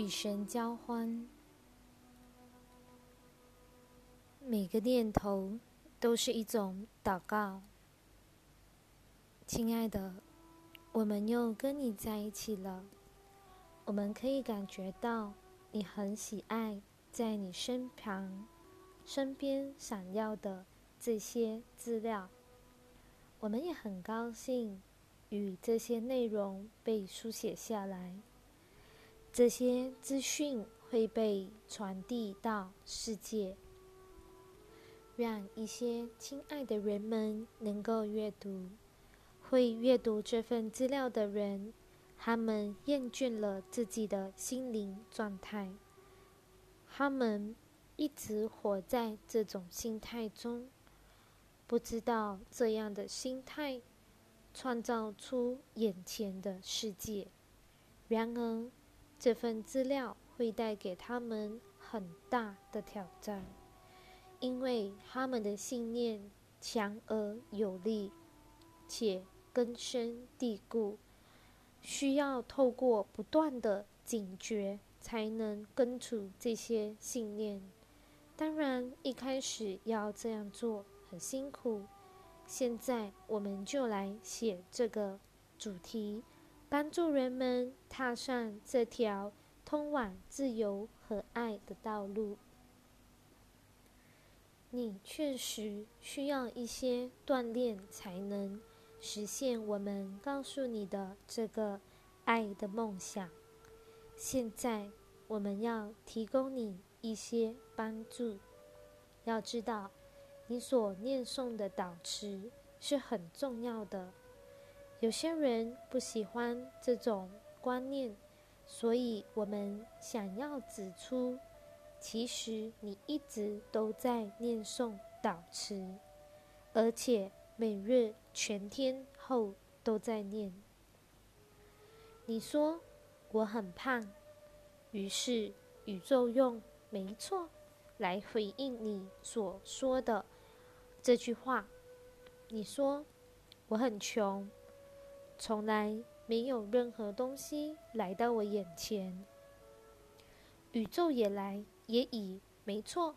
与神交欢，每个念头都是一种祷告。亲爱的，我们又跟你在一起了。我们可以感觉到你很喜爱在你身旁、身边闪耀的这些资料。我们也很高兴与这些内容被书写下来。这些资讯会被传递到世界，让一些亲爱的人们能够阅读。会阅读这份资料的人，他们厌倦了自己的心灵状态，他们一直活在这种心态中，不知道这样的心态创造出眼前的世界。然而，这份资料会带给他们很大的挑战，因为他们的信念强而有力，且根深蒂固，需要透过不断的警觉才能根除这些信念。当然，一开始要这样做很辛苦。现在，我们就来写这个主题。帮助人们踏上这条通往自由和爱的道路。你确实需要一些锻炼，才能实现我们告诉你的这个爱的梦想。现在，我们要提供你一些帮助。要知道，你所念诵的导词是很重要的。有些人不喜欢这种观念，所以我们想要指出，其实你一直都在念诵导词，而且每日全天候都在念。你说我很胖，于是宇宙用“没错”来回应你所说的这句话。你说我很穷。从来没有任何东西来到我眼前，宇宙也来，也以没错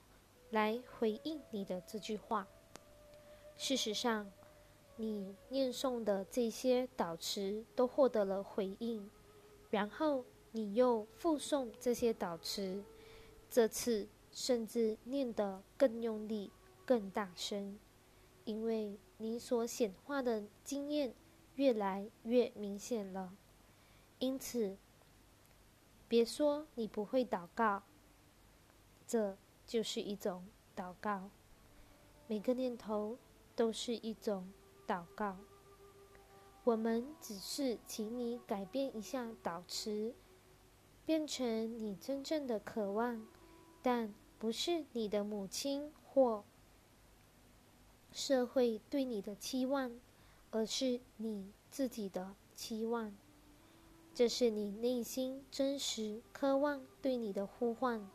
来回应你的这句话。事实上，你念诵的这些导词都获得了回应，然后你又复诵这些导词，这次甚至念得更用力、更大声，因为你所显化的经验。越来越明显了，因此，别说你不会祷告，这就是一种祷告。每个念头都是一种祷告。我们只是请你改变一下导词，变成你真正的渴望，但不是你的母亲或社会对你的期望。而是你自己的期望，这是你内心真实渴望对你的呼唤。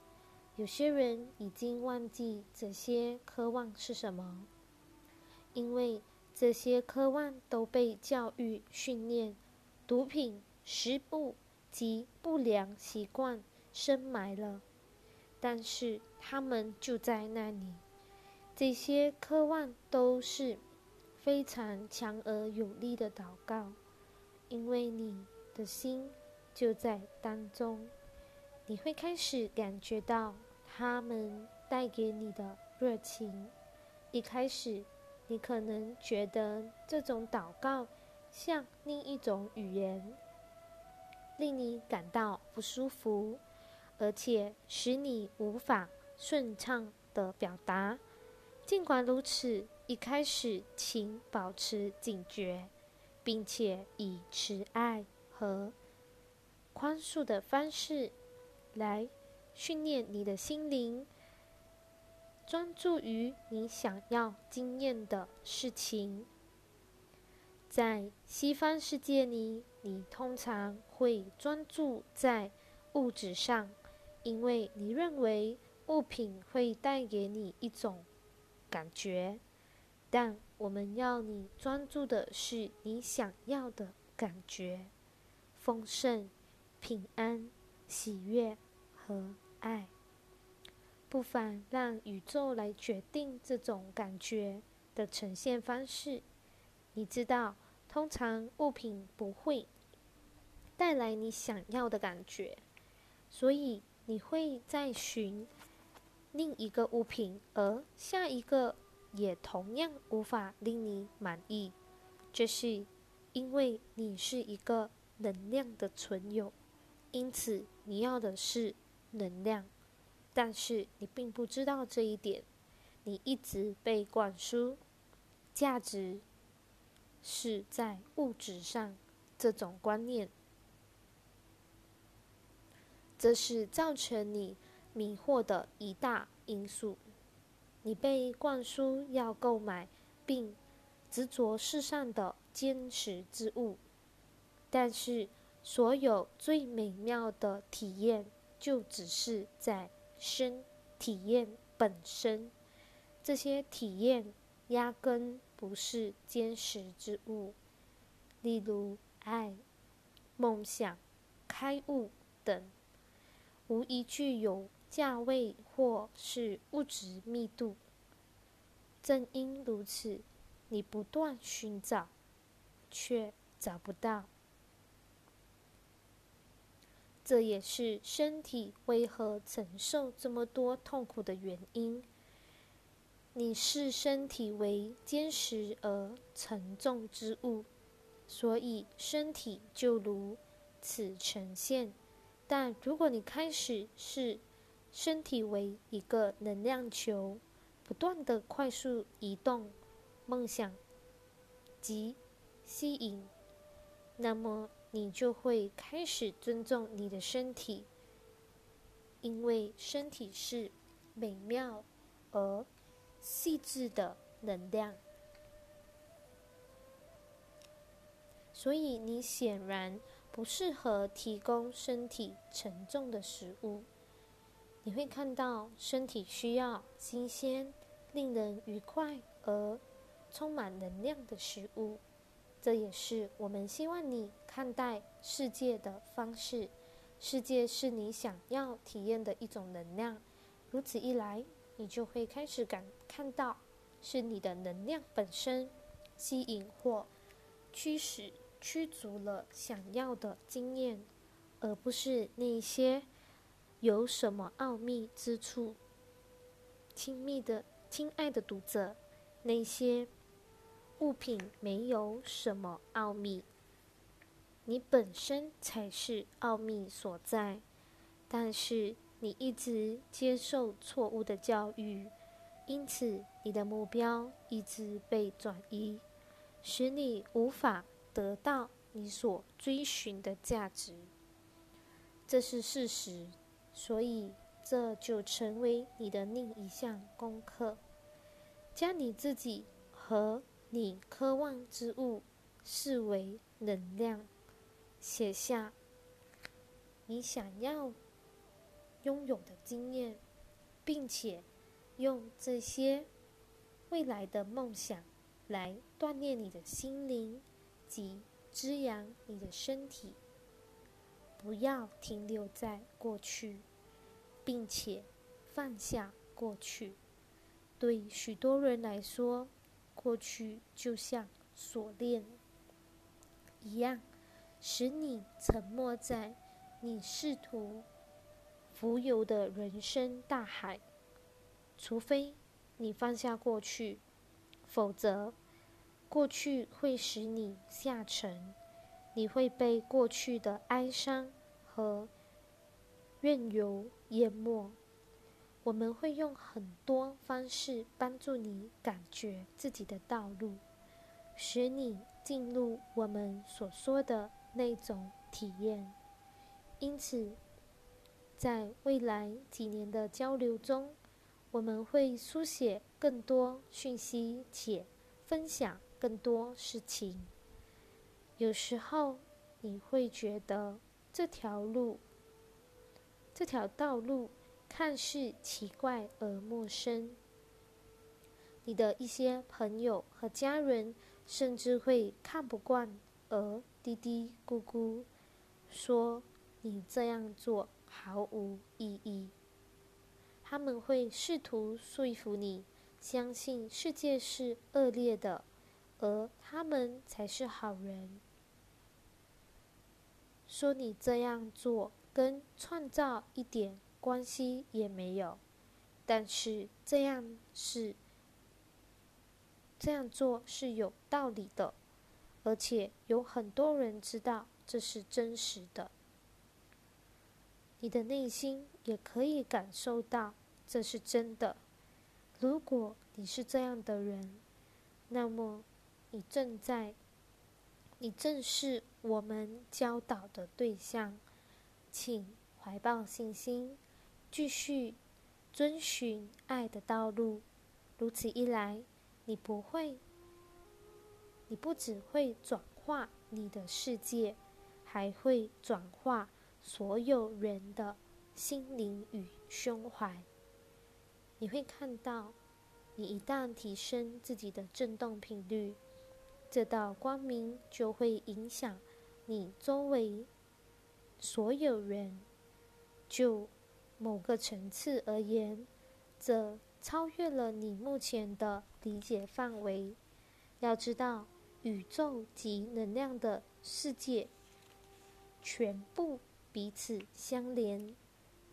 有些人已经忘记这些渴望是什么，因为这些渴望都被教育训练、毒品、食物及不良习惯深埋了。但是他们就在那里，这些渴望都是。非常强而有力的祷告，因为你的心就在当中，你会开始感觉到他们带给你的热情。一开始，你可能觉得这种祷告像另一种语言，令你感到不舒服，而且使你无法顺畅的表达。尽管如此。一开始，请保持警觉，并且以慈爱和宽恕的方式来训练你的心灵，专注于你想要经验的事情。在西方世界里，你通常会专注在物质上，因为你认为物品会带给你一种感觉。但我们要你专注的是你想要的感觉：丰盛、平安、喜悦和爱。不妨让宇宙来决定这种感觉的呈现方式。你知道，通常物品不会带来你想要的感觉，所以你会在寻另一个物品，而下一个也同样无法令你满意。这是因为你是一个能量的存有，因此你要的是能量。但是你并不知道这一点，你一直被灌输价值是在物质上这种观念，这是造成你迷惑的一大因素。你被灌输要购买并执着世上的坚实之物，但是所有最美妙的体验就只是在。身体验本身，这些体验压根不是坚实之物，例如爱、梦想、开悟等，无疑具有价位或是物质密度。正因如此，你不断寻找，却找不到。这也是身体为何承受这么多痛苦的原因。你视身体为坚实而沉重之物，所以身体就如此呈现。但如果你开始视身体为一个能量球，不断的快速移动、梦想及吸引，那么。你就会开始尊重你的身体，因为身体是美妙而细致的能量，所以你显然不适合提供身体沉重的食物。你会看到身体需要新鲜、令人愉快而充满能量的食物。这也是我们希望你看待世界的方式。世界是你想要体验的一种能量，如此一来，你就会开始感看到是你的能量本身吸引或驱使驱逐了想要的经验，而不是那些有什么奥秘之处。亲密的、亲爱的读者，那些。物品没有什么奥秘，你本身才是奥秘所在。但是你一直接受错误的教育，因此你的目标一直被转移，使你无法得到你所追寻的价值。这是事实，所以这就成为你的另一项功课：将你自己和。你渴望之物视为能量，写下你想要拥有的经验，并且用这些未来的梦想来锻炼你的心灵及滋养你的身体。不要停留在过去，并且放下过去。对许多人来说，过去就像锁链一样，使你沉没在你试图浮游的人生大海。除非你放下过去，否则过去会使你下沉，你会被过去的哀伤和怨尤淹没。我们会用很多方式帮助你感觉自己的道路，使你进入我们所说的那种体验。因此，在未来几年的交流中，我们会书写更多讯息且分享更多事情。有时候，你会觉得这条路，这条道路。看似奇怪而陌生，你的一些朋友和家人甚至会看不惯而嘀嘀咕咕，说你这样做毫无意义。他们会试图说服你相信世界是恶劣的，而他们才是好人。说你这样做跟创造一点关系也没有，但是这样是这样做是有道理的，而且有很多人知道这是真实的。你的内心也可以感受到这是真的。如果你是这样的人，那么你正在，你正是我们教导的对象。请怀抱信心，继续遵循爱的道路。如此一来，你不会，你不只会转化你的世界，还会转化。所有人的心灵与胸怀，你会看到，你一旦提升自己的振动频率，这道光明就会影响你周围所有人。就某个层次而言，这超越了你目前的理解范围。要知道，宇宙及能量的世界全部。彼此相连，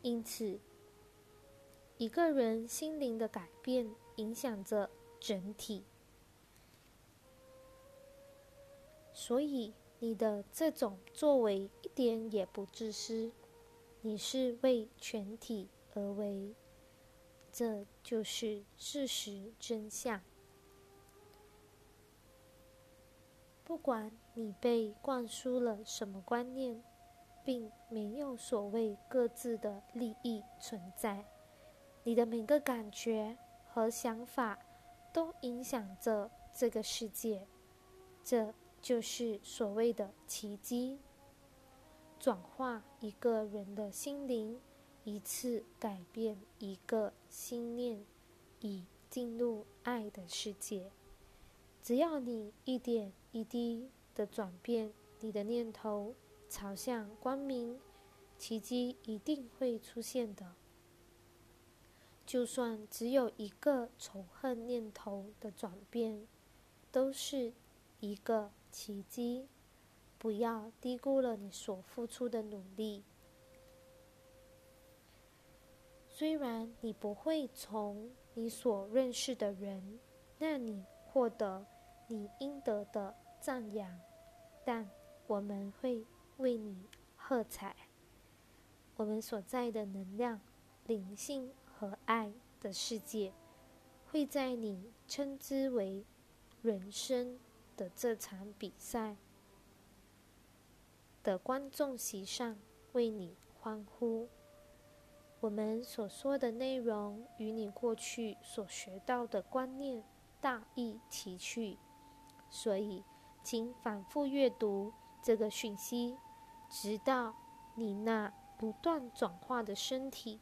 因此，一个人心灵的改变影响着整体。所以，你的这种作为一点也不自私，你是为全体而为，这就是事实真相。不管你被灌输了什么观念。并没有所谓各自的利益存在，你的每个感觉和想法都影响着这个世界，这就是所谓的奇迹。转化一个人的心灵，一次改变一个心念，以进入爱的世界。只要你一点一滴的转变你的念头。朝向光明，奇迹一定会出现的。就算只有一个仇恨念头的转变，都是一个奇迹。不要低估了你所付出的努力。虽然你不会从你所认识的人那里获得你应得的赞扬，但我们会。为你喝彩。我们所在的能量、灵性和爱的世界，会在你称之为人生的这场比赛的观众席上为你欢呼。我们所说的内容与你过去所学到的观念大异其趣，所以请反复阅读这个讯息。直到你那不断转化的身体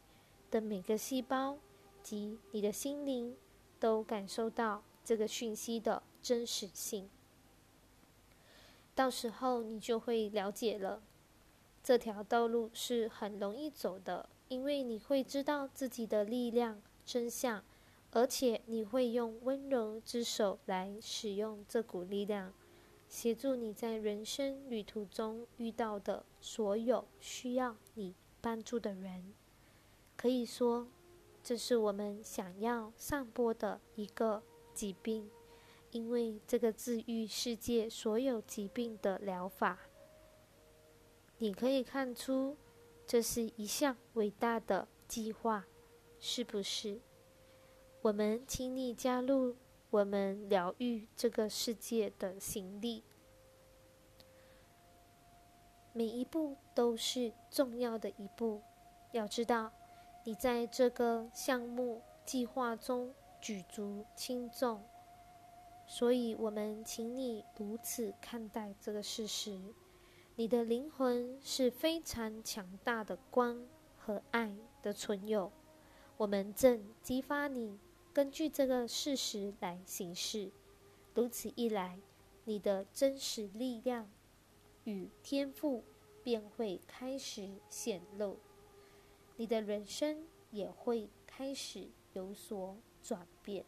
的每个细胞及你的心灵都感受到这个讯息的真实性，到时候你就会了解了。这条道路是很容易走的，因为你会知道自己的力量真相，而且你会用温柔之手来使用这股力量。协助你在人生旅途中遇到的所有需要你帮助的人，可以说，这是我们想要散播的一个疾病，因为这个治愈世界所有疾病的疗法。你可以看出，这是一项伟大的计划，是不是？我们请你加入。我们疗愈这个世界的行力，每一步都是重要的一步。要知道，你在这个项目计划中举足轻重，所以我们请你如此看待这个事实：你的灵魂是非常强大的光和爱的存有。我们正激发你。根据这个事实来行事，如此一来，你的真实力量与天赋便会开始显露。你的人生也会开始有所转变。